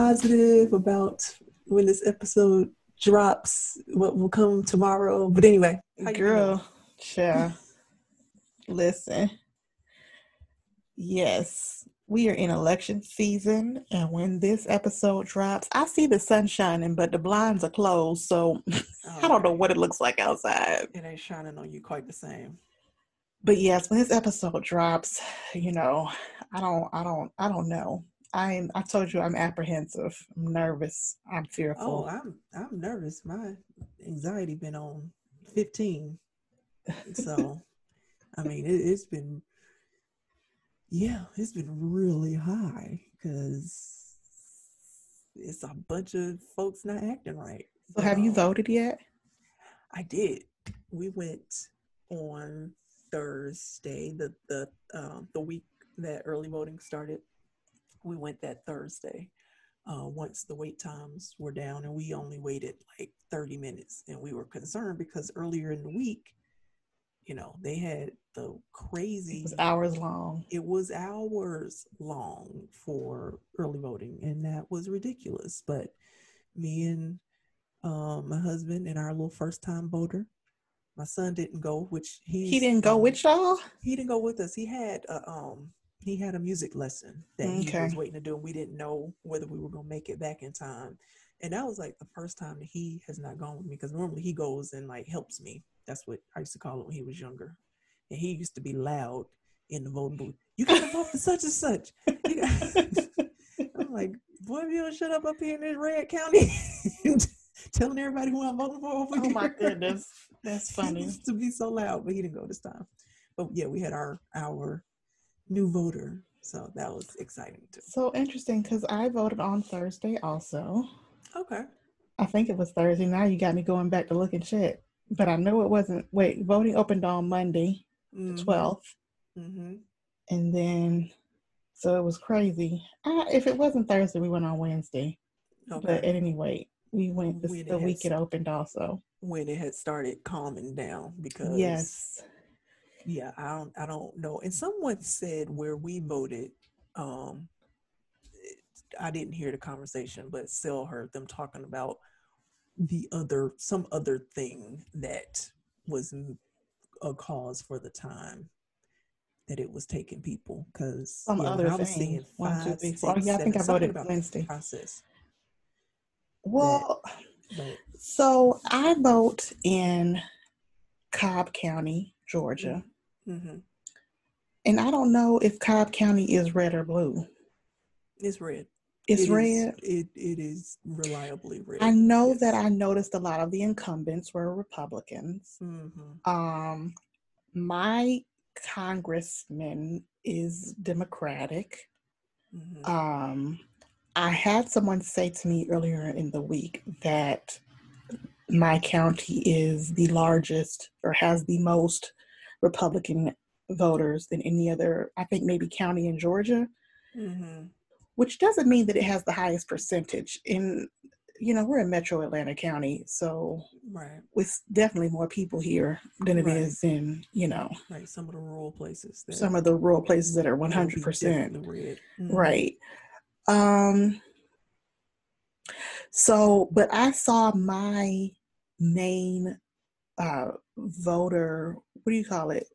positive about when this episode drops, what will come tomorrow. But anyway, girl, sure. Listen, yes, we are in election season, and when this episode drops, I see the sun shining, but the blinds are closed, so I don't know what it looks like outside. It ain't shining on you quite the same but yes, when this episode drops, you know, I don't, I don't, I don't know. I'm. I told you I'm apprehensive. I'm nervous. I'm fearful. Oh, I'm. I'm nervous. My anxiety been on 15. So, I mean, it, it's been. Yeah, it's been really high because it's a bunch of folks not acting right. So, have you voted yet? I did. We went on Thursday, the the um, the week that early voting started. We went that Thursday. Uh, once the wait times were down, and we only waited like 30 minutes, and we were concerned because earlier in the week, you know, they had the crazy hours long. It was hours long for early voting, and that was ridiculous. But me and um, my husband and our little first time voter, my son didn't go, which he he didn't go um, with y'all. He didn't go with us. He had a, um he had a music lesson that okay. he was waiting to do, and we didn't know whether we were gonna make it back in time. And that was like the first time that he has not gone with me because normally he goes and like helps me. That's what I used to call it when he was younger. And he used to be loud in the voting booth. You gotta vote for such and such. I'm like, boy, if you don't shut up up here in this red county, telling everybody who I'm voting for. Oh my goodness. That's funny. Used to be so loud, but he didn't go this time. But yeah, we had our our new voter, so that was exciting too. So interesting because I voted on Thursday also. Okay. I think it was Thursday. Now you got me going back to looking shit. but I know it wasn't. Wait, voting opened on Monday, mm-hmm. the 12th mm-hmm. and then so it was crazy. I, if it wasn't Thursday, we went on Wednesday. Okay. But at any rate, we went the, the week it opened also when it had started calming down because yes yeah i don't i don't know and someone said where we voted um i didn't hear the conversation but still heard them talking about the other some other thing that was a cause for the time that it was taking people because some yeah, other I was thing. seeing five, One, two, three, four. yeah, I think I voted Wednesday. Process. Well, that, so I vote in Cobb County, Georgia. Mm-hmm. And I don't know if Cobb County is red or blue. It's red. It's it red. Is, it, it is reliably red. I know yes. that I noticed a lot of the incumbents were Republicans. Mm-hmm. Um, my congressman is Democratic. Mm-hmm. Um, I had someone say to me earlier in the week that my county is the largest or has the most Republican voters than any other, I think maybe county in Georgia, mm-hmm. which doesn't mean that it has the highest percentage. In, you know, we're in metro Atlanta County, so right. with definitely more people here than it right. is in, you know, like some of the rural places. some of the rural places that are 100%. Mm-hmm. Right. Um, so, but I saw my main uh, voter, what do you call it?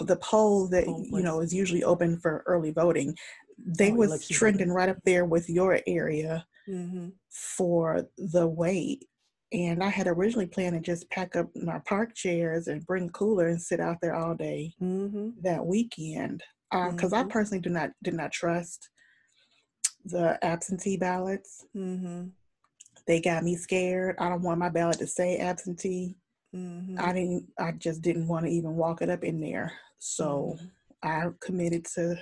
The poll that you know is usually open for early voting. They oh, was trending right up there with your area mm-hmm. for the wait. And I had originally planned to just pack up my park chairs and bring a cooler and sit out there all day mm-hmm. that weekend. Because uh, mm-hmm. I personally do not did not trust the absentee ballots. Mm-hmm. They got me scared. I don't want my ballot to say absentee. Mm-hmm. I didn't. I just didn't want to even walk it up in there. So mm-hmm. I committed to.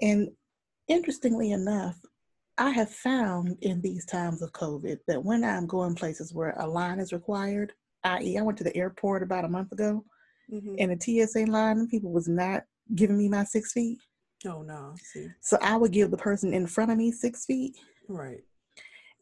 And interestingly enough, I have found in these times of COVID that when I'm going places where a line is required, i.e., I went to the airport about a month ago, mm-hmm. and the TSA line, people was not giving me my six feet. Oh no! See. So I would give the person in front of me six feet. Right.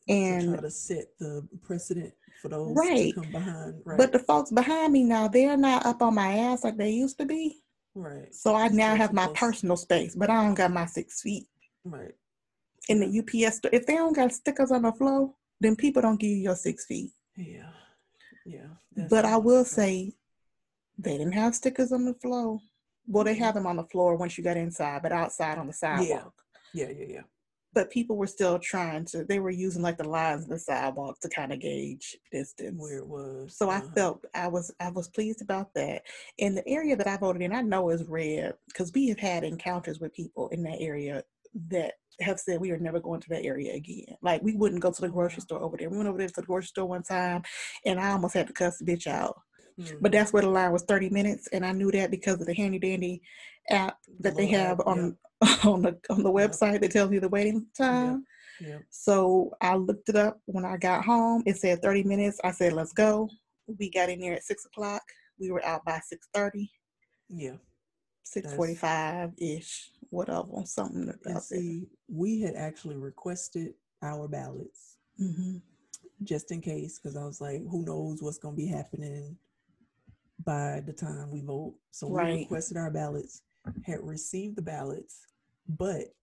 And to try to set the precedent for those right. come behind. Right. But the folks behind me now, they're not up on my ass like they used to be. Right. So I now have my personal space, but I don't got my six feet. Right. In the UPS store, if they don't got stickers on the floor, then people don't give you your six feet. Yeah. Yeah. But I will say they didn't have stickers on the floor. Well, they have them on the floor once you got inside, but outside on the sidewalk. Yeah, yeah, yeah. yeah. But people were still trying to. They were using like the lines of the sidewalk to kind of gauge distance where it was. So uh-huh. I felt I was I was pleased about that. In the area that I voted in, I know is red because we have had encounters with people in that area that have said we are never going to that area again. Like we wouldn't go to the grocery store over there. We went over there to the grocery store one time, and I almost had to cuss the bitch out. But that's where the line was 30 minutes, and I knew that because of the handy dandy app that they have on. on the on the website that tells you the waiting time. Yeah. yeah. So I looked it up when I got home. It said 30 minutes. I said, "Let's go." We got in there at six o'clock. We were out by 6:30. Yeah. 6:45 ish, whatever, something. And see, we had actually requested our ballots. Mm-hmm just in case because I was like, who knows what's going to be happening by the time we vote. So right. we requested our ballots, had received the ballots, but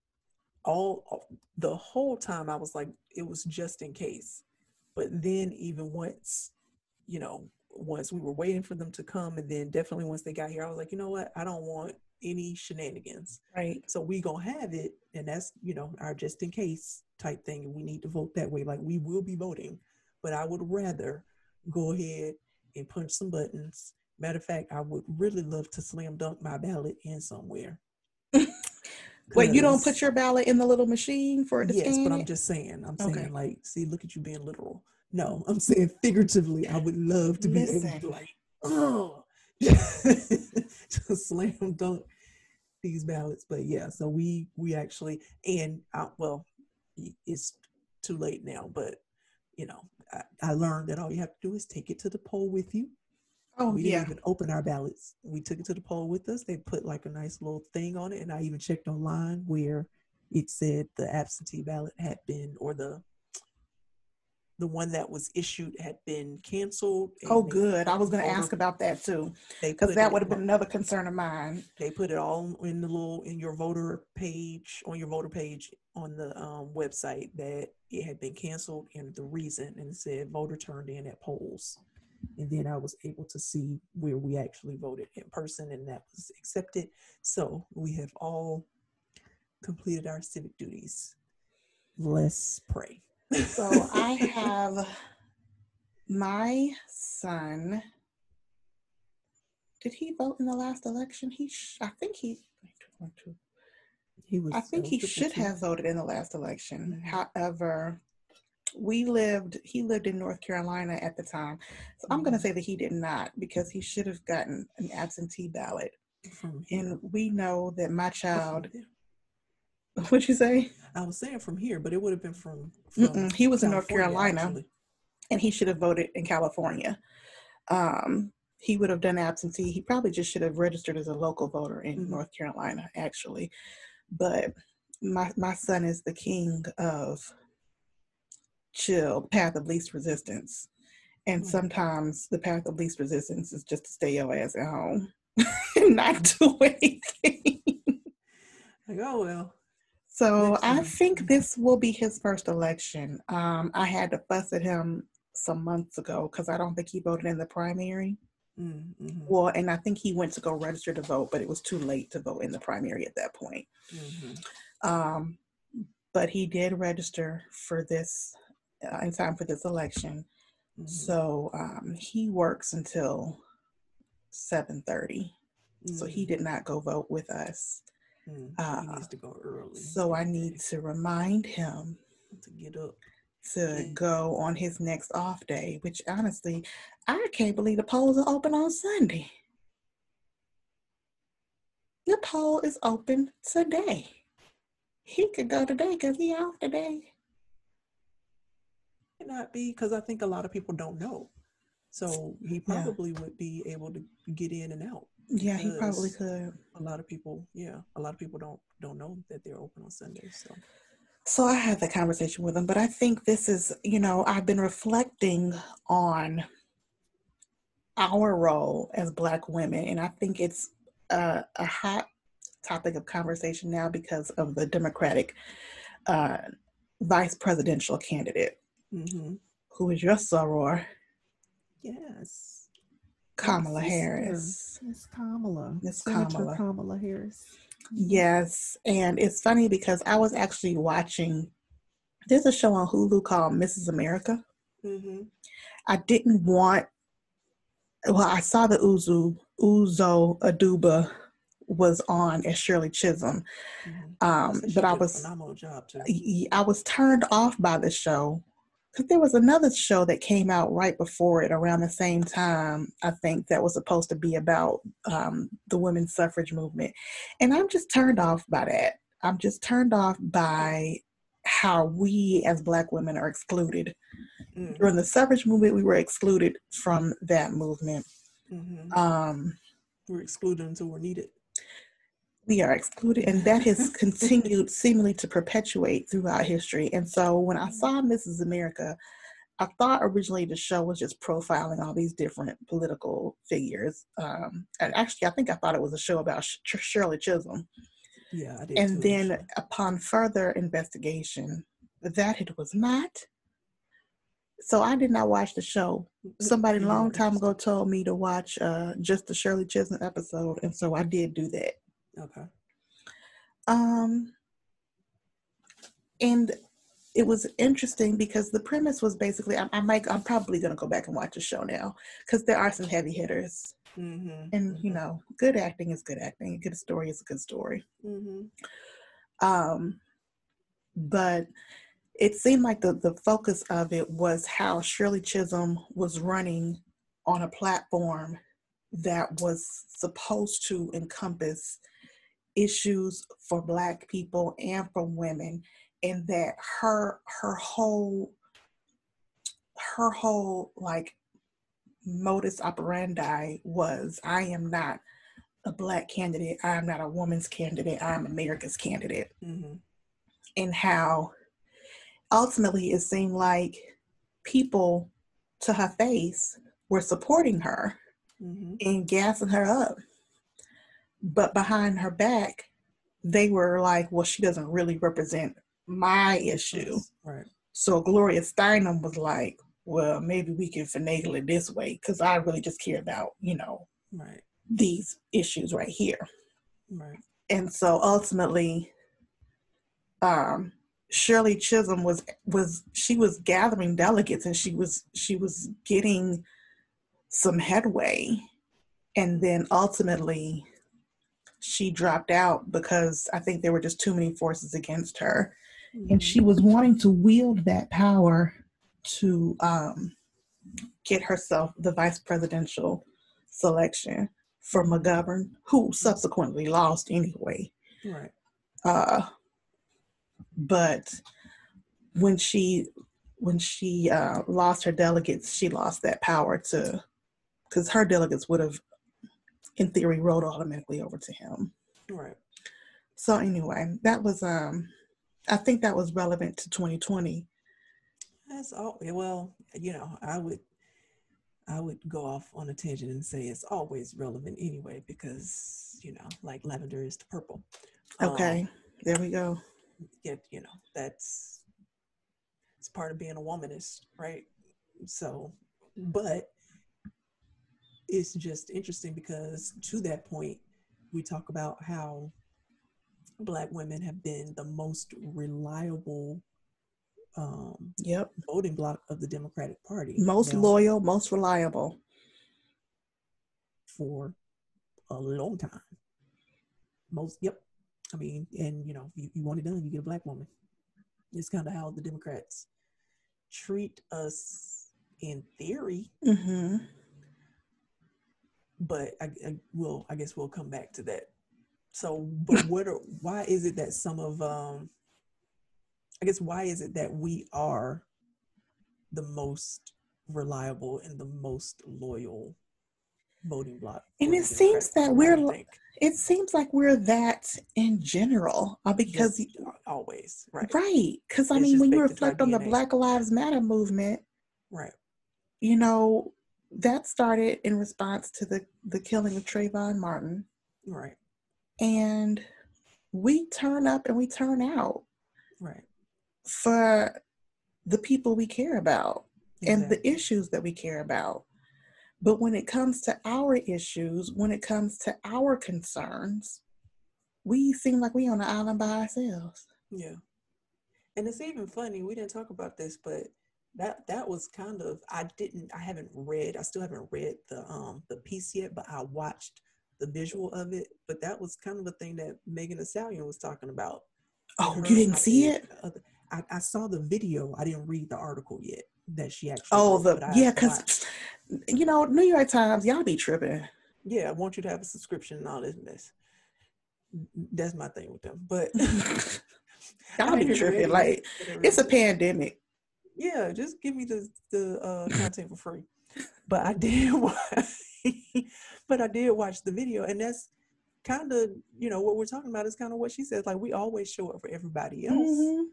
all the whole time I was like, it was just in case. But then even once, you know, once we were waiting for them to come, and then definitely once they got here, I was like, you know what, I don't want any shenanigans. Right. So we gonna have it, and that's you know our just in case type thing, and we need to vote that way. Like we will be voting, but I would rather go ahead and punch some buttons Matter of fact, I would really love to slam dunk my ballot in somewhere. Wait, you don't put your ballot in the little machine for it to yes, but I'm just saying. I'm saying okay. like, see, look at you being literal. No, I'm saying figuratively. I would love to Listen. be able to like, oh, to slam dunk these ballots. But yeah, so we we actually and I, well, it's too late now. But you know, I, I learned that all you have to do is take it to the poll with you Oh, we didn't even open our ballots. We took it to the poll with us. They put like a nice little thing on it, and I even checked online where it said the absentee ballot had been, or the the one that was issued had been canceled. Oh, good. I was going to ask about that too, because that would have been another concern of mine. They put it all in the little in your voter page on your voter page on the um, website that it had been canceled and the reason, and it said voter turned in at polls and then I was able to see where we actually voted in person, and that was accepted. So we have all completed our civic duties. Let's pray. so I have my son. Did he vote in the last election? He, sh- I think he. He was. I think he should have voted in the last election. Mm-hmm. However, we lived he lived in north carolina at the time so i'm going to mm-hmm. say that he did not because he should have gotten an absentee ballot and we know that my child what'd you say i was saying from here but it would have been from, from he was in north carolina actually. and he should have voted in california um, he would have done absentee he probably just should have registered as a local voter in mm-hmm. north carolina actually but my my son is the king of chill, path of least resistance. And mm-hmm. sometimes the path of least resistance is just to stay your ass at home and not do anything. like, oh well. So I think this will be his first election. Um, I had to fuss at him some months ago because I don't think he voted in the primary. Mm-hmm. Well, and I think he went to go register to vote, but it was too late to vote in the primary at that point. Mm-hmm. Um, but he did register for this in time for this election. Mm-hmm. So um, he works until 7.30. Mm-hmm. So he did mm. not go vote with us. Mm, uh, he needs to go early. So I need to remind him to get up to go on his next off day, which honestly, I can't believe the polls are open on Sunday. The poll is open today. He could go today because he off today not be because I think a lot of people don't know. So he probably yeah. would be able to get in and out. Yeah, he probably could. A lot of people, yeah, a lot of people don't don't know that they're open on Sundays. So so I had that conversation with him, but I think this is, you know, I've been reflecting on our role as black women and I think it's uh, a hot topic of conversation now because of the Democratic uh, vice presidential candidate, mm-hmm. who is your soror. Yes. Kamala Harris. Miss Kamala. Miss Kamala. Kamala Harris. Yes. And it's funny because I was actually watching, there's a show on Hulu called Mrs. America. Mm-hmm. I didn't want, well, I saw the Uzo, Uzo Aduba was on as Shirley Chisholm. Mm-hmm. Um, but I was phenomenal job too. I was turned off by the show because there was another show that came out right before it around the same time. I think that was supposed to be about um, the women's suffrage movement, and I'm just turned off by that. I'm just turned off by how we as Black women are excluded. Mm-hmm. During the suffrage movement, we were excluded from that movement. Mm-hmm. Um, we're excluded until we're needed we are excluded and that has continued seemingly to perpetuate throughout history. And so when i saw mrs america i thought originally the show was just profiling all these different political figures. Um, and actually i think i thought it was a show about Sh- shirley chisholm. Yeah and too, then upon further investigation that it was not. So I did not watch the show. Somebody a long time ago told me to watch uh, just the Shirley Chisholm episode, and so I did do that. Okay. Um, and it was interesting because the premise was basically I, I might I'm probably gonna go back and watch the show now because there are some heavy hitters. Mm-hmm. And you know, good acting is good acting. A good story is a good story. Mm-hmm. Um, but it seemed like the the focus of it was how Shirley Chisholm was running on a platform that was supposed to encompass issues for black people and for women and that her her whole her whole like modus operandi was i am not a black candidate i am not a woman's candidate i'm america's candidate mm-hmm. and how ultimately it seemed like people to her face were supporting her mm-hmm. and gassing her up but behind her back, they were like, well, she doesn't really represent my issue. Right. So Gloria Steinem was like, well, maybe we can finagle it this way because I really just care about, you know, right. these issues right here. Right. And so ultimately, um, Shirley Chisholm was was she was gathering delegates and she was she was getting some headway, and then ultimately she dropped out because I think there were just too many forces against her. Mm-hmm. And she was wanting to wield that power to um, get herself the vice presidential selection for McGovern, who subsequently lost anyway. Right. Uh, but when she when she uh, lost her delegates, she lost that power to because her delegates would have in theory rolled automatically over to him. Right. So anyway, that was um I think that was relevant to 2020. That's all well, you know, I would I would go off on a tangent and say it's always relevant anyway because, you know, like lavender is to purple. Okay. Um, there we go. Yeah, you know, that's it's part of being a womanist, right? So, but it's just interesting because to that point, we talk about how black women have been the most reliable um, yep. voting bloc of the Democratic Party. Most now, loyal, most reliable. For a long time. Most, yep. I mean, and you know, you, you want it done, you get a black woman. It's kind of how the Democrats treat us in theory. Mm-hmm but I, I will I guess we'll come back to that. So, but what are why is it that some of um I guess why is it that we are the most reliable and the most loyal voting bloc? And it seems that we're it seems like we're that in general uh, because always right right because I mean when you reflect on the Black Lives Matter movement right you know that started in response to the the killing of Trayvon Martin. Right. And we turn up and we turn out. Right. For the people we care about exactly. and the issues that we care about. But when it comes to our issues, when it comes to our concerns, we seem like we on the island by ourselves. Yeah. And it's even funny, we didn't talk about this, but that that was kind of I didn't I haven't read, I still haven't read the um the piece yet, but I watched the visual of it. But that was kind of the thing that Megan Thee Stallion was talking about. Oh, you didn't see it? I, I, saw the video. I didn't read the article yet that she actually. Oh, the yeah, because you know New York Times, y'all be tripping. Yeah, I want you to have a subscription and all this mess. That's my thing with them, but y'all be tripping. Like it's a pandemic. Yeah, just give me the the uh, content for free. But I did watch, but I did watch the video, and that's kind of you know what we're talking about is kind of what she says. Like we always show up for everybody else. Mm-hmm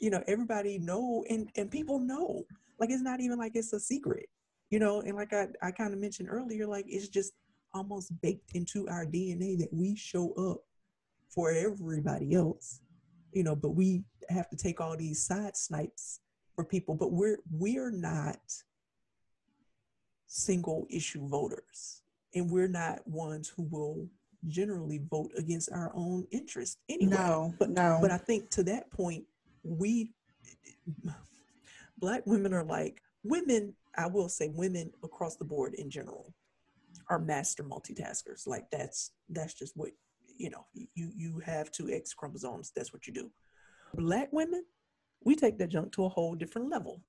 you know everybody know and and people know like it's not even like it's a secret you know and like i, I kind of mentioned earlier like it's just almost baked into our dna that we show up for everybody else you know but we have to take all these side snipes for people but we're we're not single issue voters and we're not ones who will generally vote against our own interest anyway. No but no. But i think to that point we black women are like women i will say women across the board in general are master multitaskers. Like that's that's just what you know you you have two x chromosomes that's what you do. Black women we take that junk to a whole different level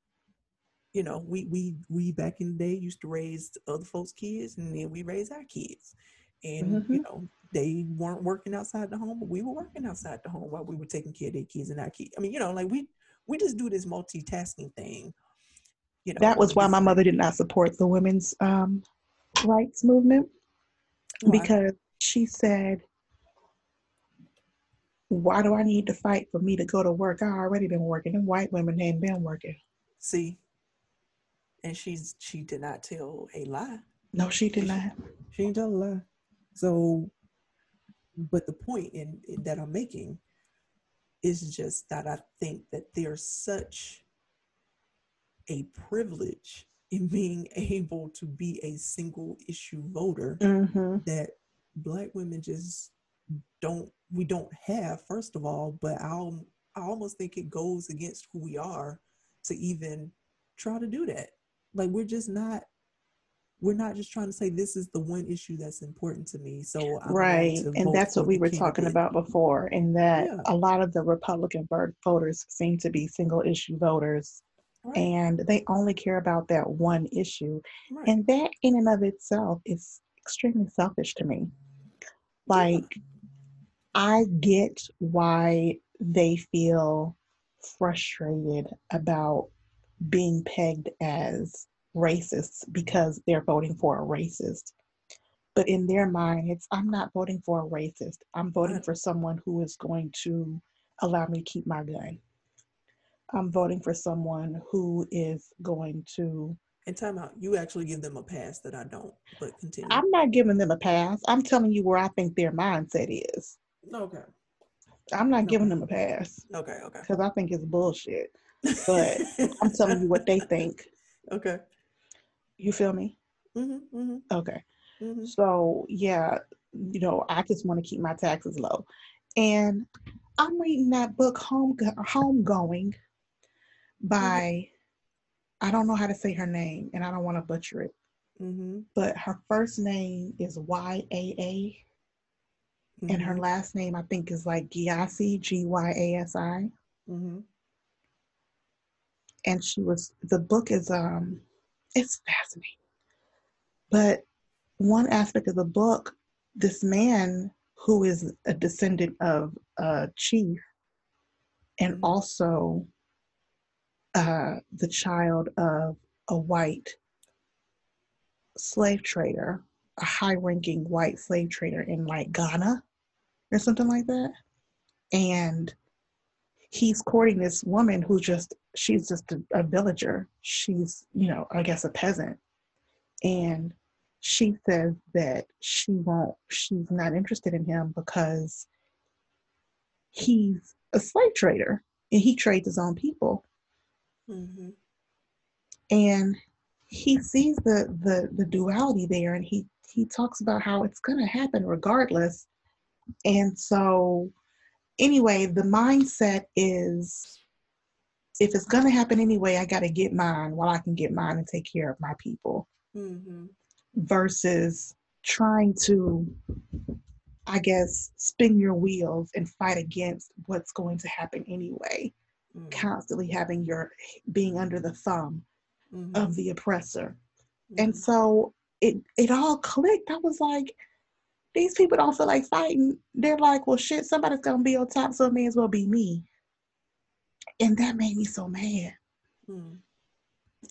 you know we we we back in the day used to raise other folks kids and then we raise our kids and mm-hmm. you know they weren't working outside the home, but we were working outside the home while we were taking care of their kids and our kids. I mean, you know, like we we just do this multitasking thing. You know, that was why my mother did not support the women's um, rights movement because she said, "Why do I need to fight for me to go to work? I already been working, and white women ain't been working." See, and she's she did not tell a lie. No, she did not. She didn't tell a lie. So but the point in, in, that I'm making is just that I think that there's such a privilege in being able to be a single issue voter mm-hmm. that black women just don't we don't have first of all but I'll I almost think it goes against who we are to even try to do that like we're just not we're not just trying to say this is the one issue that's important to me. So I'm right, and that's what we were talking about before, in that yeah. a lot of the Republican voters seem to be single issue voters, right. and they only care about that one issue, right. and that in and of itself is extremely selfish to me. Like, yeah. I get why they feel frustrated about being pegged as racists because they're voting for a racist. But in their mind, it's I'm not voting for a racist. I'm voting mm. for someone who is going to allow me to keep my gun. I'm voting for someone who is going to. And time out, you actually give them a pass that I don't, but continue. I'm not giving them a pass. I'm telling you where I think their mindset is. Okay. I'm not giving them a pass. Okay, okay. Because I think it's bullshit. But I'm telling you what they think. Okay. You feel me? Mm-hmm, mm-hmm. Okay. Mm-hmm. So yeah, you know, I just want to keep my taxes low, and I'm reading that book, Home Homegoing, by I don't know how to say her name, and I don't want to butcher it. Mm-hmm. But her first name is Y A A, and her mm-hmm. last name I think is like Gyasi, G Y A S I. Mm-hmm. And she was the book is um it's fascinating. But one aspect of the book, this man who is a descendant of a chief and mm-hmm. also uh, the child of a white slave trader, a high ranking white slave trader in like Ghana or something like that. And he's courting this woman who just she's just a, a, villager she's you know i guess a peasant and she says that she won't, she's not interested in him because he's a slave trader and he trades his own people. Mm-hmm. And he sees the, the the duality there and he he talks about how it's going to happen regardless. And so anyway, the mindset is if it's going to happen anyway, I got to get mine while I can get mine and take care of my people. Mm-hmm. Versus trying to, I guess, spin your wheels and fight against what's going to happen anyway. Mm-hmm. Constantly having your being under the thumb mm-hmm. of the oppressor. And mm-hmm. so it it all clicked. I was like, these people don't feel like fighting. They're like, well, shit, somebody's gonna be on top, so it may as well be me. And that made me so mad. Hmm.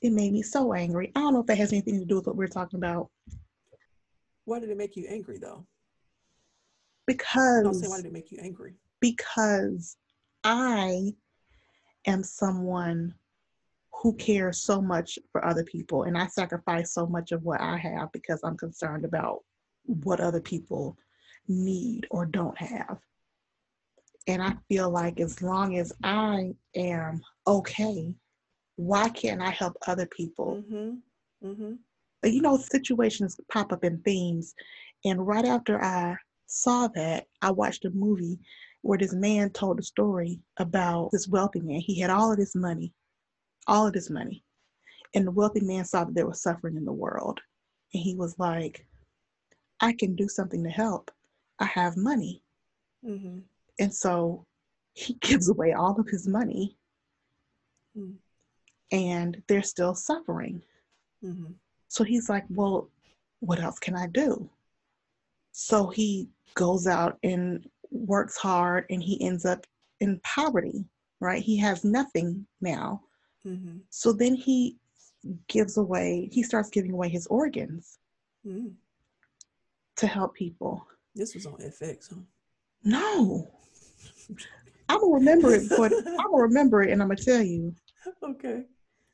It made me so angry. I don't know if that has anything to do with what we're talking about. Why did it make you angry though? Because don't say why did it make you angry? Because I am someone who cares so much for other people and I sacrifice so much of what I have because I'm concerned about what other people need or don't have. And I feel like as long as I am okay, why can't I help other people? Mm-hmm. Mm-hmm. You know, situations pop up in themes. And right after I saw that, I watched a movie where this man told a story about this wealthy man. He had all of this money, all of this money. And the wealthy man saw that there was suffering in the world. And he was like, I can do something to help. I have money. Mm-hmm. And so he gives away all of his money mm-hmm. and they're still suffering. Mm-hmm. So he's like, Well, what else can I do? So he goes out and works hard and he ends up in poverty, right? He has nothing now. Mm-hmm. So then he gives away, he starts giving away his organs. Mm to help people. This was on FX, huh? No. I'm gonna remember it, but I'm gonna remember it, and I'm gonna tell you. Okay.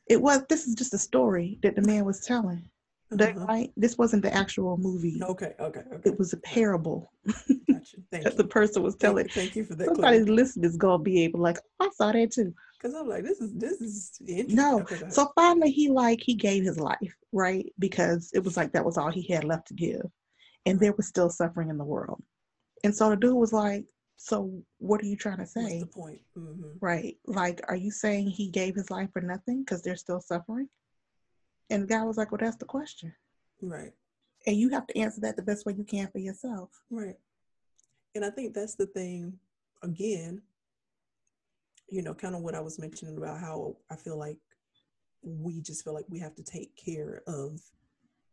It was. This is just a story that the man was telling. That uh-huh. right? This wasn't the actual movie. Okay. Okay. Okay. It was a parable. Gotcha. Thank that you. the person was telling. Thank you, thank you for that. Somebody's listening is gonna be able, like, oh, I saw that too. Cause I'm like, this is this is interesting. No. Okay, so finally, he like he gave his life, right? Because it was like that was all he had left to give and there was still suffering in the world. And so the dude was like, "So what are you trying to say?" What's the point? Mm-hmm. Right? Like, are you saying he gave his life for nothing because they're still suffering? And the guy was like, "Well, that's the question." Right. And you have to answer that the best way you can for yourself. Right. And I think that's the thing. Again, you know, kind of what I was mentioning about how I feel like we just feel like we have to take care of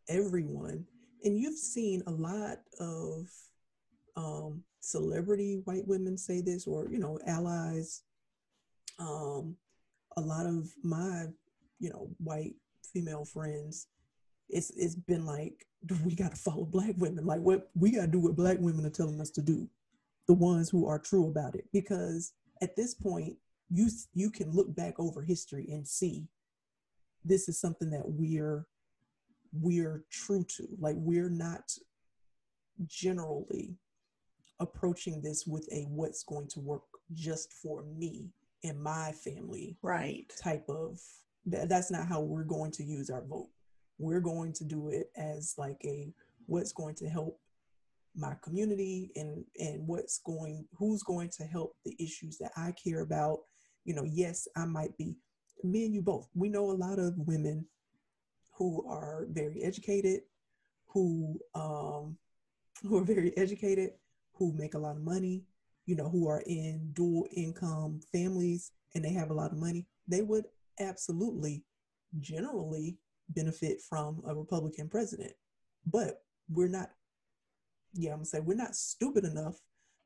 everyone and you've seen a lot of um, celebrity white women say this, or you know, allies. Um, a lot of my, you know, white female friends, it's it's been like we got to follow black women. Like what we got to do what black women are telling us to do, the ones who are true about it. Because at this point, you you can look back over history and see this is something that we're we're true to. Like we're not generally approaching this with a what's going to work just for me and my family right type of that's not how we're going to use our vote we're going to do it as like a what's going to help my community and and what's going who's going to help the issues that i care about you know yes i might be me and you both we know a lot of women who are very educated, who um, who are very educated, who make a lot of money, you know, who are in dual income families and they have a lot of money, they would absolutely generally benefit from a Republican president. But we're not, yeah, I'm gonna say we're not stupid enough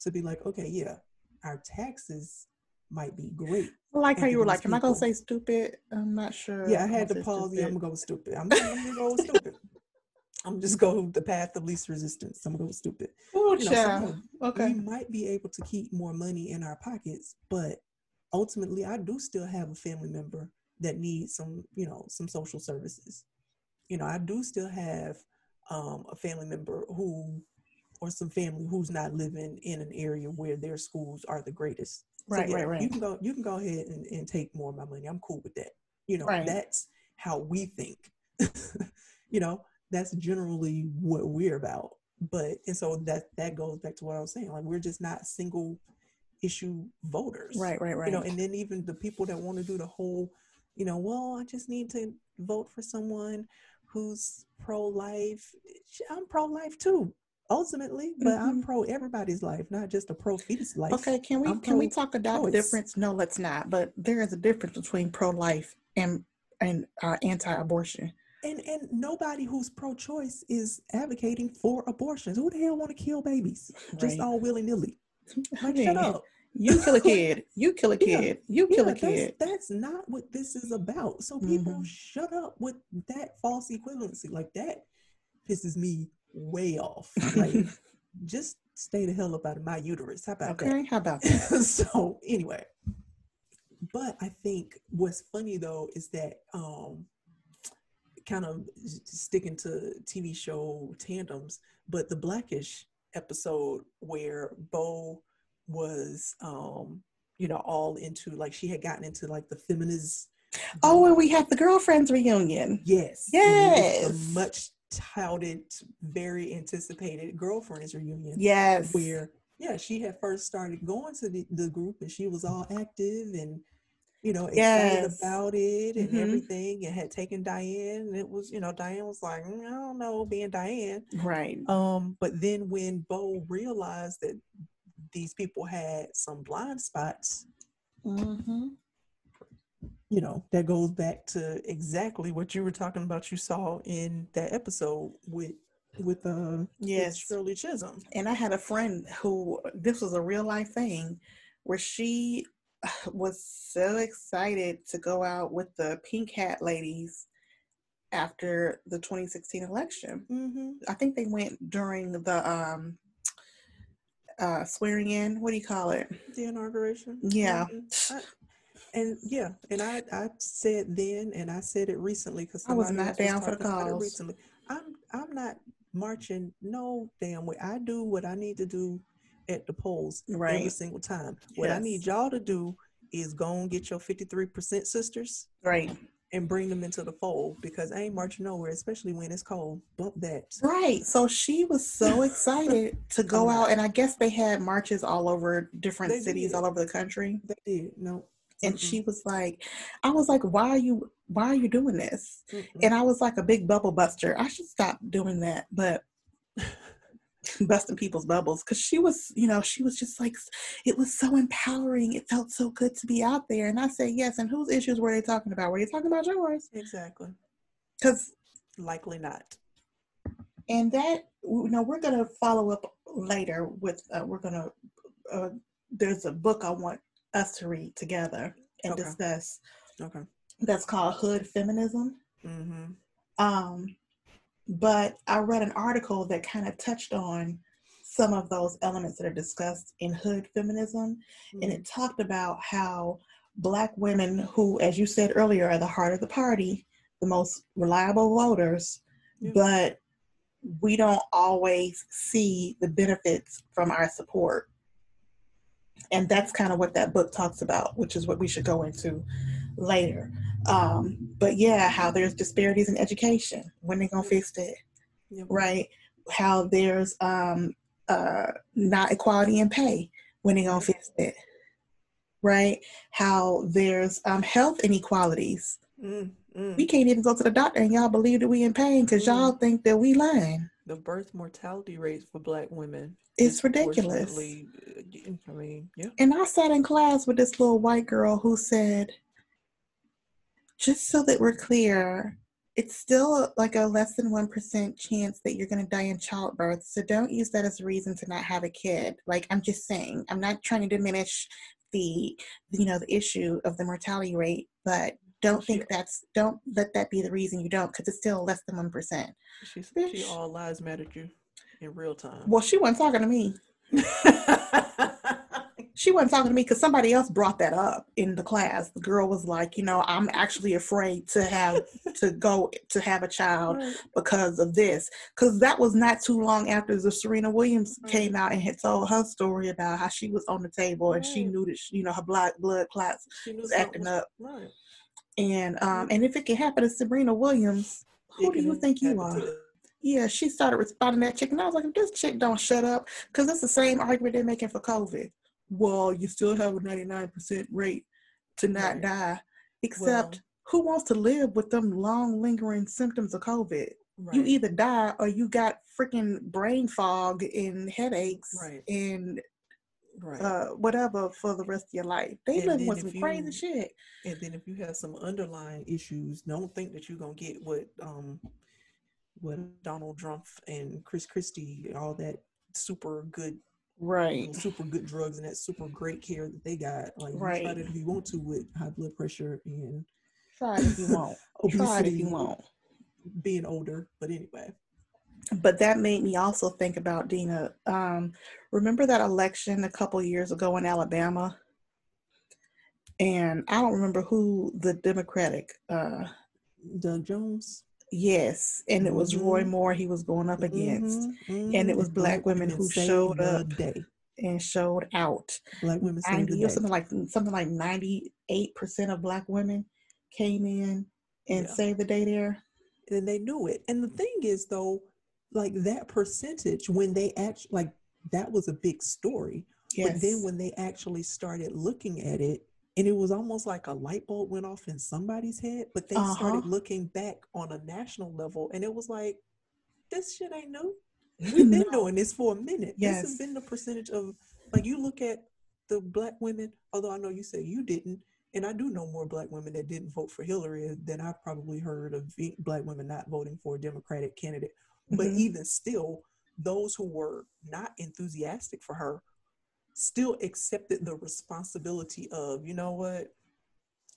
to be like, okay, yeah, our taxes might be great. I like how you were like, am I gonna say stupid? I'm not sure. Yeah, I had to pause. Yeah, I'm gonna go stupid. I'm, I'm gonna go stupid. I'm just go the path of least resistance. I'm gonna go stupid. Oh, you know, okay. We might be able to keep more money in our pockets, but ultimately, I do still have a family member that needs some, you know, some social services. You know, I do still have um, a family member who or some family who's not living in an area where their schools are the greatest. Right, so, yeah, right, right. You can go you can go ahead and, and take more of my money. I'm cool with that. You know, right. that's how we think. you know, that's generally what we're about. But and so that that goes back to what I was saying. Like we're just not single issue voters. Right, right, right. You know, and then even the people that want to do the whole, you know, well, I just need to vote for someone who's pro life. I'm pro life too ultimately, but mm-hmm. I'm pro everybody's life, not just a pro fetus life. Okay, can we can we talk about the difference? No, let's not. But there is a difference between pro life and and uh, anti-abortion. And and nobody who's pro-choice is advocating for abortions. Who the hell want to kill babies right. just all willy nilly? Like, shut up. You kill a kid. You kill a kid. Yeah. You kill yeah, a kid. That's, that's, not what this is about. So people mm-hmm. shut up with that false equivalency. Like that pisses me way off. Like, just stay the hell up out of my uterus. How about okay, that? How about that? so anyway, but I think what's funny though is that um, kind of sticking to TV show tandems, but the Blackish episode where Bow was, um, you know, all into like she had gotten into like the feminist. Oh, and we have the girlfriends reunion. Yes. Yes. much touted, very anticipated girlfriends reunion. Yes. Where, yeah, she had first started going to the, the group and she was all active and, you know, excited yes. about it and mm-hmm. everything and had taken Diane. And it was, you know, Diane was like, mm, I don't know, being Diane. Right. Um, but then when Bow realized that these people had some blind spots, mm-hmm you know that goes back to exactly what you were talking about you saw in that episode with with uh yes. With Shirley Chisholm. And I had a friend who this was a real life thing where she was so excited to go out with the pink hat ladies after the 2016 election. Mm-hmm. I think they went during the um uh swearing in what do you call it? The inauguration? Yeah. Mm-hmm and yeah, and I I said then, and I said it recently because I was not down for the cause. Recently, I'm I'm not marching no damn way. I do what I need to do at the polls right. every single time. What yes. I need y'all to do is go and get your 53% sisters. Right. And bring them into the fold because I ain't marching nowhere, especially when it's cold. Bump that. Right. So she was so excited to go mm-hmm. out, and I guess they had marches all over different they cities did. all over the country. They did. No, and mm-hmm. she was like i was like why are you why are you doing this? Mm-hmm. and i was like a big bubble buster. I should stop doing that but busting people's bubbles because she was you know she was just like it was so empowering. It felt so good to be out there. And i said yes and whose issues were they talking about? Were they talking about yours? Exactly. Because likely not. And that you know we're gonna follow up later with uh, we're gonna uh, there's a book i want us to read together and okay. discuss. Okay. That's called Hood Feminism. Mm-hmm. Um, but I read an article that kind of touched on some of those elements that are discussed in Hood Feminism, mm-hmm. and it mm-hmm. talked about how Black women, who, as you said earlier, are the heart of the party, the most reliable voters, yeah. but we don't always see the benefits from our support and that's kind of what that book talks about which is what we should go into later um, but yeah how there's disparities in education when they gonna fix that yep. right how there's um, uh, not equality in pay when they gonna fix that right how there's um, health inequalities mm, mm. we can't even go to the doctor and y'all believe that we in pain because mm. y'all think that we lying the birth mortality rates for black women it's ridiculous. Uh, I mean, yeah. And I sat in class with this little white girl who said, just so that we're clear, it's still like a less than 1% chance that you're going to die in childbirth. So don't use that as a reason to not have a kid. Like, I'm just saying, I'm not trying to diminish the, you know, the issue of the mortality rate, but don't think that's, don't let that be the reason you don't, because it's still less than 1%. She, she all lies matter you in real time. Well, she wasn't talking to me. she wasn't talking to me because somebody else brought that up in the class. The girl was like, you know, I'm actually afraid to have to go to have a child right. because of this. Because that was not too long after the Serena Williams right. came out and had told her story about how she was on the table right. and she knew that she, you know her blood blood clots was acting was, up. And um and if it can happen to Serena Williams, who do you think you are? Yeah, she started responding to that chick, and I was like, if this chick don't shut up, because it's the same argument they're making for COVID well, you still have a 99% rate to not right. die, except well, who wants to live with them long lingering symptoms of COVID? Right. You either die or you got freaking brain fog and headaches right. and right. uh, whatever for the rest of your life. They live with some you, crazy shit. And then if you have some underlying issues, don't think that you're gonna get what um what Donald Trump and Chris Christie, all that super good right super good drugs and that super great care that they got like right. try it if you want to with high blood pressure and try it if you want obesity try it if you want being older but anyway but that made me also think about dina um, remember that election a couple years ago in alabama and i don't remember who the democratic uh, doug jones Yes, and it was Roy mm-hmm. Moore he was going up against, mm-hmm. and it mm-hmm. was black women who showed up and showed out. Black women saved the day. something like something like ninety eight percent of black women came in and yeah. saved the day there. And they knew it. And the thing is, though, like that percentage when they actually like that was a big story. Yes. But then when they actually started looking at it, and it was almost like a light bulb went off in somebody's head but they uh-huh. started looking back on a national level and it was like this shit ain't new we've been no. doing this for a minute yes. this has been the percentage of like you look at the black women although i know you say you didn't and i do know more black women that didn't vote for hillary than i've probably heard of black women not voting for a democratic candidate mm-hmm. but even still those who were not enthusiastic for her still accepted the responsibility of, you know what,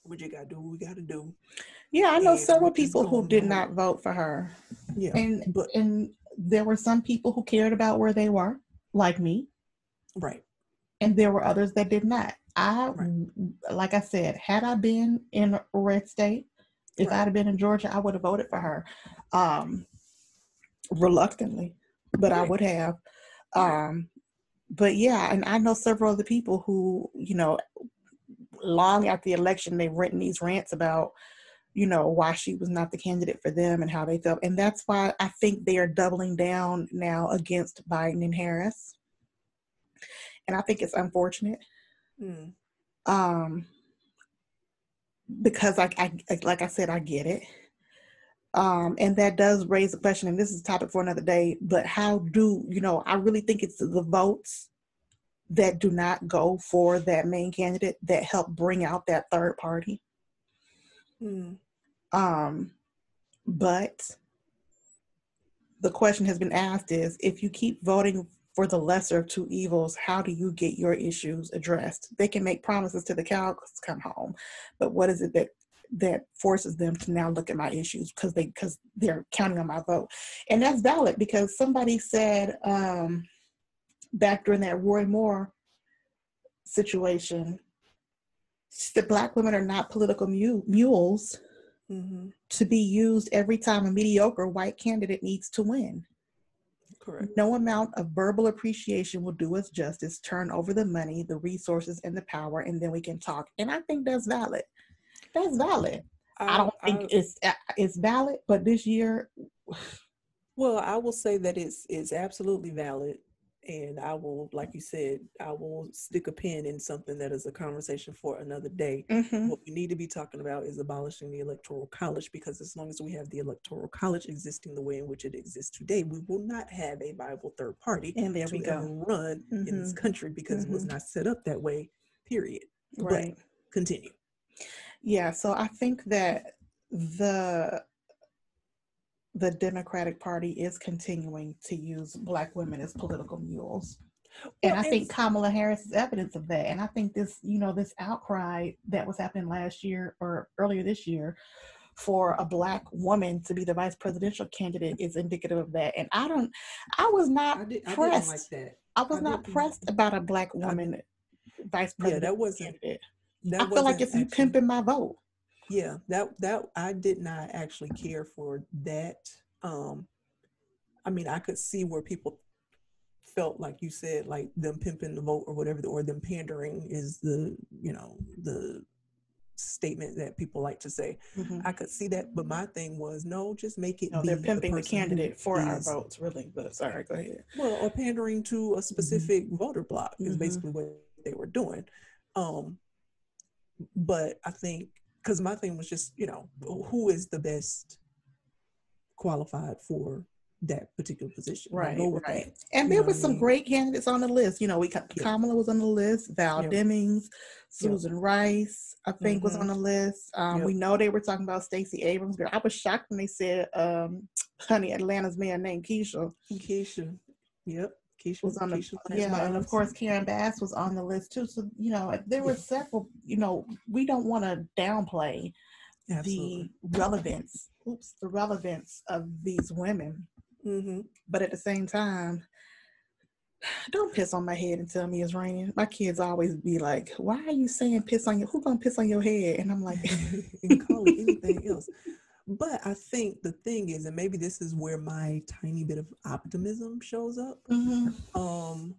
we just gotta do what we gotta do. Yeah, I know and several people who did not vote for her. Yeah, and but and there were some people who cared about where they were, like me. Right. And there were others that did not. I, right. like I said, had I been in red state, if right. I'd have been in Georgia, I would have voted for her, um, reluctantly, but. I would have. Um, but yeah, and I know several other people who, you know, long after the election, they've written these rants about, you know, why she was not the candidate for them and how they felt. And that's why I think they are doubling down now against Biden and Harris. And I think it's unfortunate. Mm. Um, because like I like I said, I get it. Um, and that does raise the question, and this is a topic for another day, but how do, you know, I really think it's the votes that do not go for that main candidate that help bring out that third party. Hmm. Um, but the question has been asked is if you keep voting for the lesser of two evils, how do you get your issues addressed? They can make promises to the cows come home, but what is it that that forces them to now look at my issues because they because they're counting on my vote and that's valid because somebody said um back during that roy moore situation the black women are not political mules mm-hmm. to be used every time a mediocre white candidate needs to win Correct. No amount of verbal appreciation will do us justice. Turn over the money, the resources, and the power, and then we can talk. And I think that's valid that's valid. I, I don't think I, it's uh, it's valid, but this year. Well, I will say that it's it's absolutely valid, and I will, like you said, I will stick a pin in something that is a conversation for another day. Mm-hmm. What we need to be talking about is abolishing the electoral college, because as long as we have the electoral college existing the way in which it exists today, we will not have a viable third party and there we go. run mm-hmm. in this mm-hmm. country because mm-hmm. it was mm-hmm. not set up that way. Period. Right. But continue. Yeah, so I think that the the Democratic Party is continuing to use black women as political mules. And well, I think Kamala Harris is evidence of that. And I think this, you know, this outcry that was happening last year or earlier this year for a black woman to be the vice presidential candidate is indicative of that. And I don't, I was not I did, pressed. I, like I was I not pressed about a black woman vice president. Yeah, that wasn't. That I feel like if you pimping my vote. Yeah, that that I did not actually care for that. Um, I mean, I could see where people felt like you said, like them pimping the vote or whatever, or them pandering is the you know the statement that people like to say. Mm-hmm. I could see that, but my thing was no, just make it. No, they're pimping the, the candidate for is, our votes, really. But sorry, go ahead. Well, or pandering to a mm-hmm. specific mm-hmm. voter block is mm-hmm. basically what they were doing. Um, but I think because my thing was just you know who is the best qualified for that particular position. Right, right. That, and there were some I mean? great candidates on the list. You know, we yeah. Kamala was on the list, Val yeah. Demings, Susan yeah. Rice, I think, mm-hmm. was on the list. Um, yep. We know they were talking about Stacey Abrams. Girl, I was shocked when they said, um, "Honey, Atlanta's mayor named Keisha." Keisha, yep. Keisha was on the Keisha yeah, and of course Karen Bass was on the list too. So you know, there were several. You know, we don't want to downplay Absolutely. the relevance. Oops, the relevance of these women Mm-hmm. But at the same time, don't piss on my head and tell me it's raining. My kids always be like, "Why are you saying piss on your? Who gonna piss on your head?" And I'm like, and call it anything else. But I think the thing is, and maybe this is where my tiny bit of optimism shows up. Mm-hmm. Um,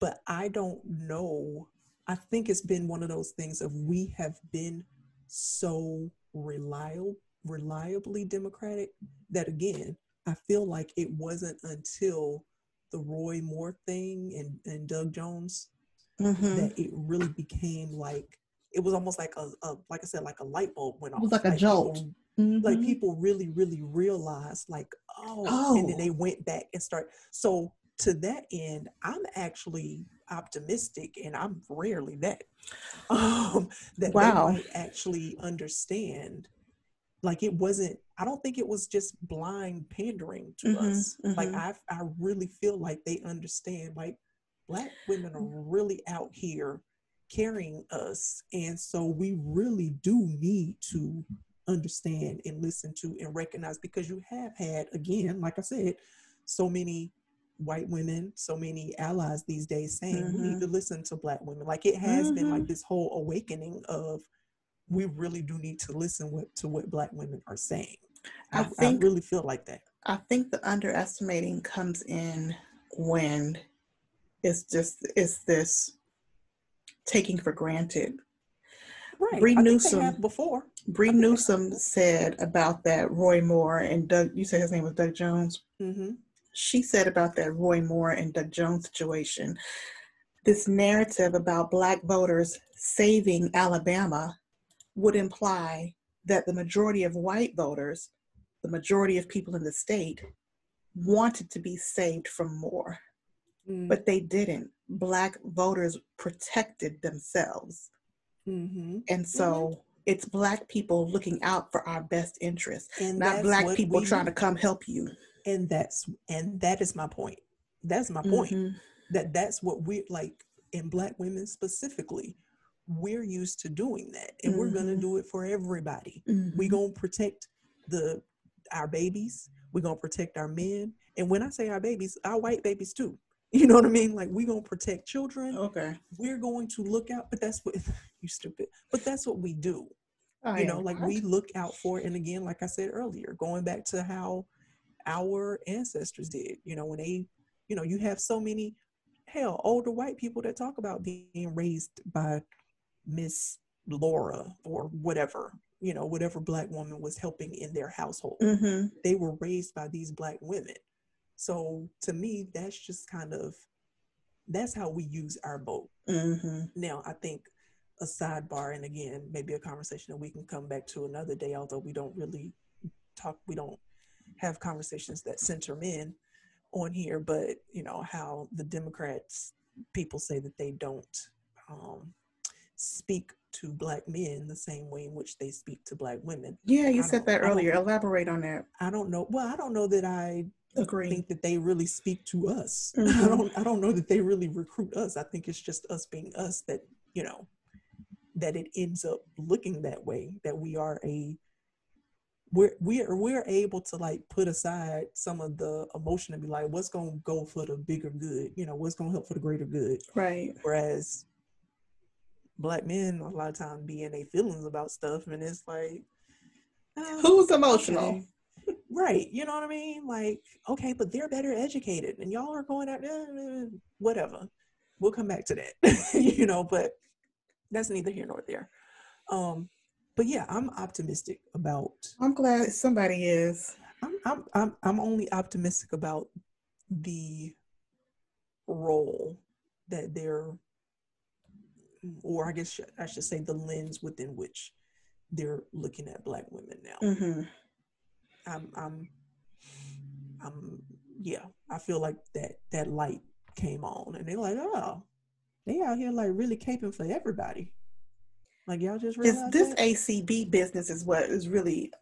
but I don't know. I think it's been one of those things of we have been so reliable, reliably democratic that again, I feel like it wasn't until the Roy Moore thing and, and Doug Jones mm-hmm. that it really became like it was almost like a, a, like I said, like a light bulb went off. It was like, like a jolt. People, mm-hmm. Like people really, really realized, like, oh, oh, and then they went back and start. So to that end, I'm actually optimistic, and I'm rarely that. Um, that wow. they might actually understand like it wasn't i don't think it was just blind pandering to mm-hmm, us mm-hmm. like i i really feel like they understand like black women are really out here carrying us and so we really do need to understand and listen to and recognize because you have had again like i said so many white women so many allies these days saying mm-hmm. we need mm-hmm. to listen to black women like it has been like mm-hmm. this whole awakening of we really do need to listen what, to what Black women are saying. I, I think I really feel like that. I think the underestimating comes in when it's just it's this taking for granted. Right. Bree Newsom before. Bree Newsom said about that Roy Moore and Doug. You said his name was Doug Jones. Mm-hmm. She said about that Roy Moore and Doug Jones situation. This narrative about Black voters saving Alabama would imply that the majority of white voters, the majority of people in the state, wanted to be saved from Moore. Mm. But they didn't. Black voters protected themselves. Mm-hmm. And so mm-hmm. it's Black people looking out for our best interests, and not Black people trying to come help you. And that's and that is my point. That's my point. Mm-hmm. That that's what we like in Black women specifically we're used to doing that and mm-hmm. we're going to do it for everybody mm-hmm. we're going to protect the our babies we're going to protect our men and when i say our babies our white babies too you know what i mean like we're going to protect children okay we're going to look out but that's what you stupid but that's what we do I you know like we look out for and again like i said earlier going back to how our ancestors did you know when they you know you have so many hell older white people that talk about being raised by Miss Laura or whatever, you know, whatever black woman was helping in their household. Mm-hmm. They were raised by these black women. So to me, that's just kind of that's how we use our vote. Mm-hmm. Now, I think a sidebar, and again, maybe a conversation that we can come back to another day, although we don't really talk, we don't have conversations that center men on here, but you know, how the Democrats people say that they don't um, speak to black men the same way in which they speak to black women. Yeah, you I said that earlier. Elaborate on that. I don't know. Well, I don't know that I agree think that they really speak to us. Mm-hmm. I don't I don't know that they really recruit us. I think it's just us being us that, you know, that it ends up looking that way, that we are a we're we're we're able to like put aside some of the emotion and be like, what's gonna go for the bigger good? You know, what's gonna help for the greater good? Right. Whereas black men a lot of times be in their feelings about stuff, and it's like, oh, who's emotional? Okay. Right. You know what I mean? Like, okay, but they're better educated, and y'all are going out there, whatever. We'll come back to that. you know, but that's neither here nor there. Um, but yeah, I'm optimistic about. I'm glad somebody is. I'm I'm I'm I'm only optimistic about the role that they're, or I guess I should say the lens within which they're looking at Black women now. Mm-hmm. I'm I'm I'm yeah. I feel like that that light came on, and they're like, oh, they out here like really caping for everybody. Like y'all just realized this that? ACB business is what is really.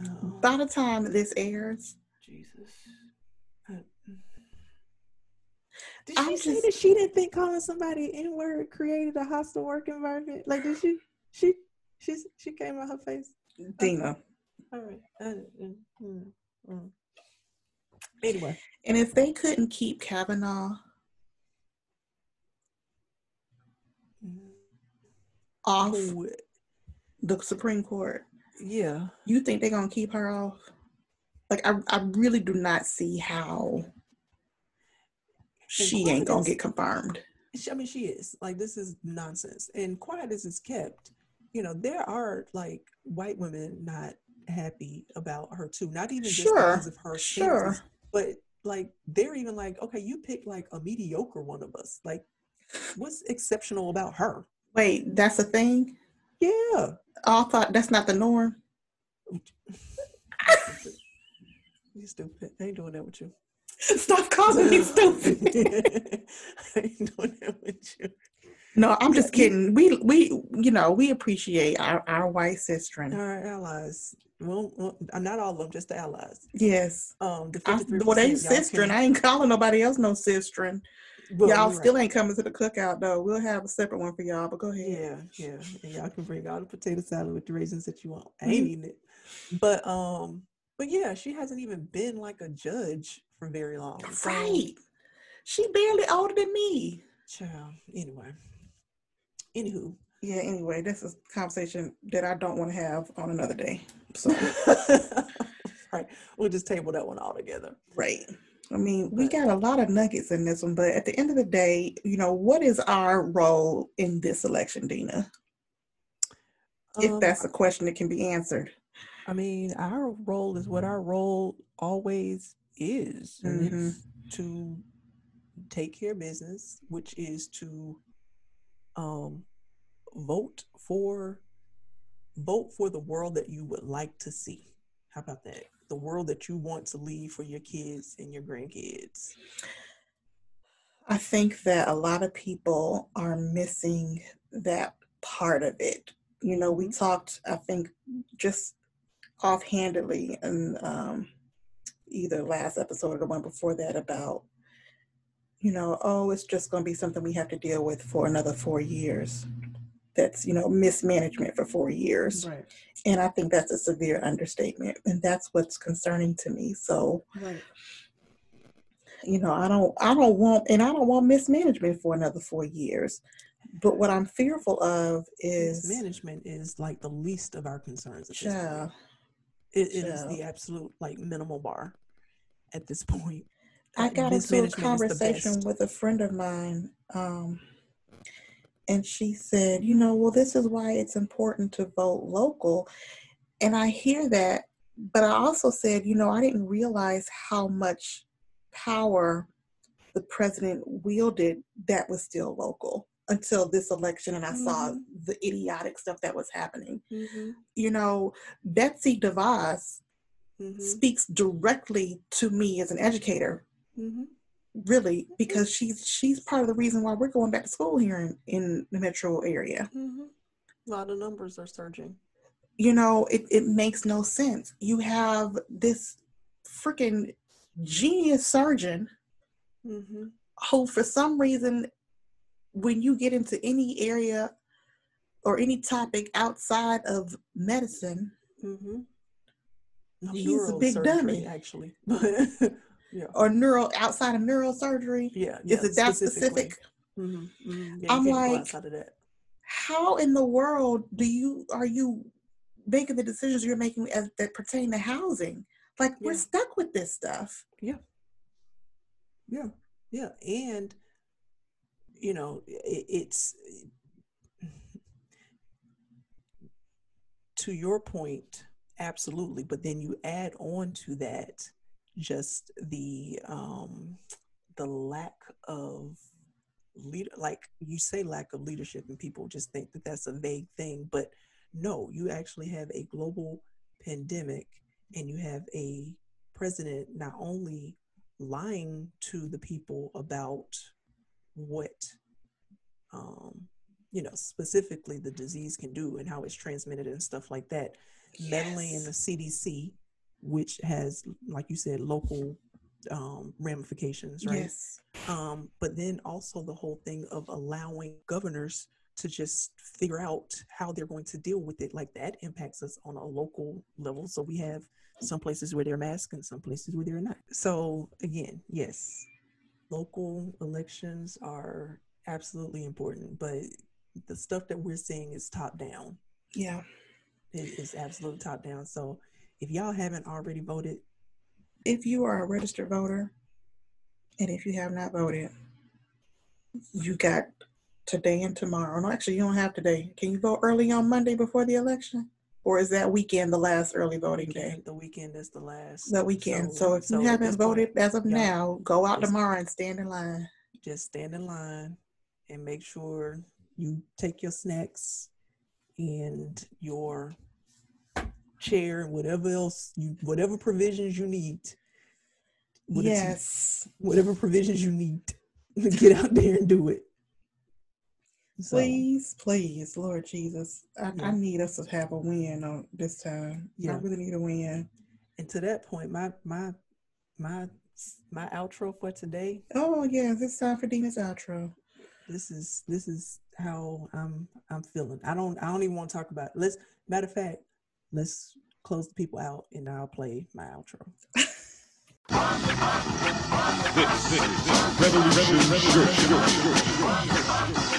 Oh. By the time this airs, Jesus. Did she I'm say just, that she didn't think calling somebody N word created a hostile work environment? Like, did she? She she she came on her face. Dina. All right. Uh, mm, mm, mm. Anyway. And if they couldn't keep Kavanaugh off oh. the Supreme Court. Yeah. You think they're gonna keep her off? Like I, I really do not see how she ain't gonna get confirmed. I mean, she is like this is nonsense. And quiet as it's kept, you know, there are like white women not happy about her too. Not even just sure. because of her sure. but like they're even like, okay, you picked like a mediocre one of us. Like, what's exceptional about her? Wait, that's a thing? Yeah. I thought that's not the norm. you stupid. I ain't doing that with you. Stop calling me stupid. I ain't doing that with you. No, I'm just kidding. We we you know we appreciate our, our white sister and our allies. Well, well, not all of them, just the allies. Yes. Um, the I, well, they sister, I ain't calling nobody else no sister. Well, y'all still right. ain't coming to the cookout though. We'll have a separate one for y'all, but go ahead. Yeah, yeah. And y'all can bring all the potato salad with the raisins that you want. I ain't mm-hmm. eating it. But um, but yeah, she hasn't even been like a judge for very long. Right. So, she barely older than me. Child. Anyway. Anywho. Yeah, anyway, this is a conversation that I don't want to have on another day. So right. We'll just table that one all together. Right. I mean, we got a lot of nuggets in this one, but at the end of the day, you know, what is our role in this election, Dina? If um, that's a question that can be answered. I mean, our role is what our role always is, mm-hmm. to take care of business, which is to um, vote for vote for the world that you would like to see. How about that? the world that you want to leave for your kids and your grandkids? I think that a lot of people are missing that part of it. You know, we mm-hmm. talked, I think, just offhandedly in um, either last episode or the one before that about, you know, oh, it's just going to be something we have to deal with for another four years. That's you know mismanagement for four years. Right. and i think that's a severe understatement and that's what's concerning to me. So right. you know i don't i don't want and i don't want mismanagement for another four years. But what i'm fearful of is management is like the least of our concerns at yeah it, it is the absolute like minimal bar at this point i got into a conversation with a friend of mine um, and she said, you know, well, this is why it's important to vote local. And I hear that, but I also said, you know, I didn't realize how much power the president wielded that was still local until this election and I mm-hmm. saw the idiotic stuff that was happening. Mm-hmm. You know, Betsy DeVos mm-hmm. speaks directly to me as an educator. Mm-hmm really because she's she's part of the reason why we're going back to school here in, in the metro area mm-hmm. a lot of numbers are surging you know it, it makes no sense you have this freaking genius surgeon mm-hmm. who for some reason when you get into any area or any topic outside of medicine, mm-hmm. he's a big dummy. Actually, yeah. Or neural outside of neurosurgery. Yeah, yeah is it that specific? Mm-hmm. Mm-hmm. Yeah, I'm like, how in the world do you are you making the decisions you're making as that pertain to housing? Like we're stuck with this stuff. Yeah. Yeah. Yeah. And you know, it, it's to your point, absolutely. But then you add on to that just the um the lack of leader like you say lack of leadership and people just think that that's a vague thing but no you actually have a global pandemic and you have a president not only lying to the people about what um, you know specifically the disease can do and how it's transmitted and stuff like that yes. meddling in the cdc which has like you said local um, ramifications right yes. um, but then also the whole thing of allowing governors to just figure out how they're going to deal with it like that impacts us on a local level so we have some places where they're masked and some places where they're not so again yes local elections are absolutely important, but the stuff that we're seeing is top down. Yeah. It is absolutely top down. So if y'all haven't already voted, if you are a registered voter, and if you have not voted, you got today and tomorrow. No, actually, you don't have today. Can you vote early on Monday before the election? Or is that weekend the last early voting day? The weekend is the last. The weekend. So, so if so you haven't voted point, as of now, go out tomorrow and stand in line. Just stand in line and make sure you take your snacks and your chair and whatever else you whatever provisions you need. Yes. whatever provisions you need get out there and do it. So, please please lord jesus. I, yeah. I, need us to have a win on this time. Yeah. i really need a win. And to that point my my my my outro for today. Oh yeah it's time for dina's outro. This is this is how I'm I'm feeling. I don't I don't even want to talk about it. Let's matter of fact, let's close the people out and I'll play my outro. this, this, revolution, revolution. The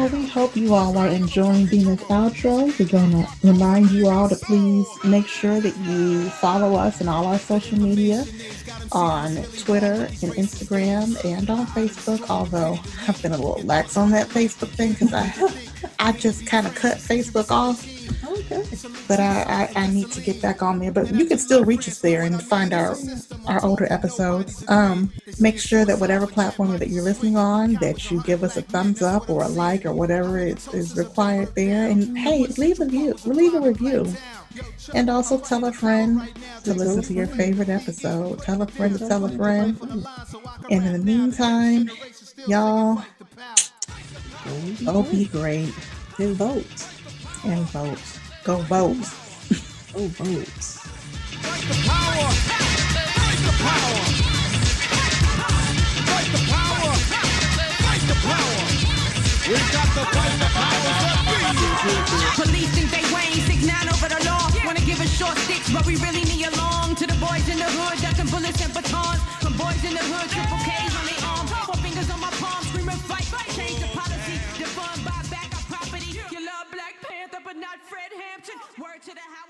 Well, we hope you all are enjoying Dina's outro. We're going to remind you all to please make sure that you follow us in all our social media on Twitter and Instagram and on Facebook. Although I've been a little lax on that Facebook thing because I, I just kind of cut Facebook off Okay. But I, I, I, need to get back on there. But you can still reach us there and find our our older episodes. Um, make sure that whatever platform that you're listening on, that you give us a thumbs up or a like or whatever is, is required there. And hey, leave a review. Leave a review. And also tell a friend to listen to your favorite episode. Tell a friend to tell a friend. And in the meantime, y'all, go be great and vote. And vote. Go vote. Go vote. Fight the power. Fight the power. Fight the power. Fight the power. We got to fight the power. Police think they Wayne, six nine over the law. Wanna give us short sticks, but we really need a long. To the boys in the hood, ducking bullets and batons. From boys in the hood, triple K's on their to the Howards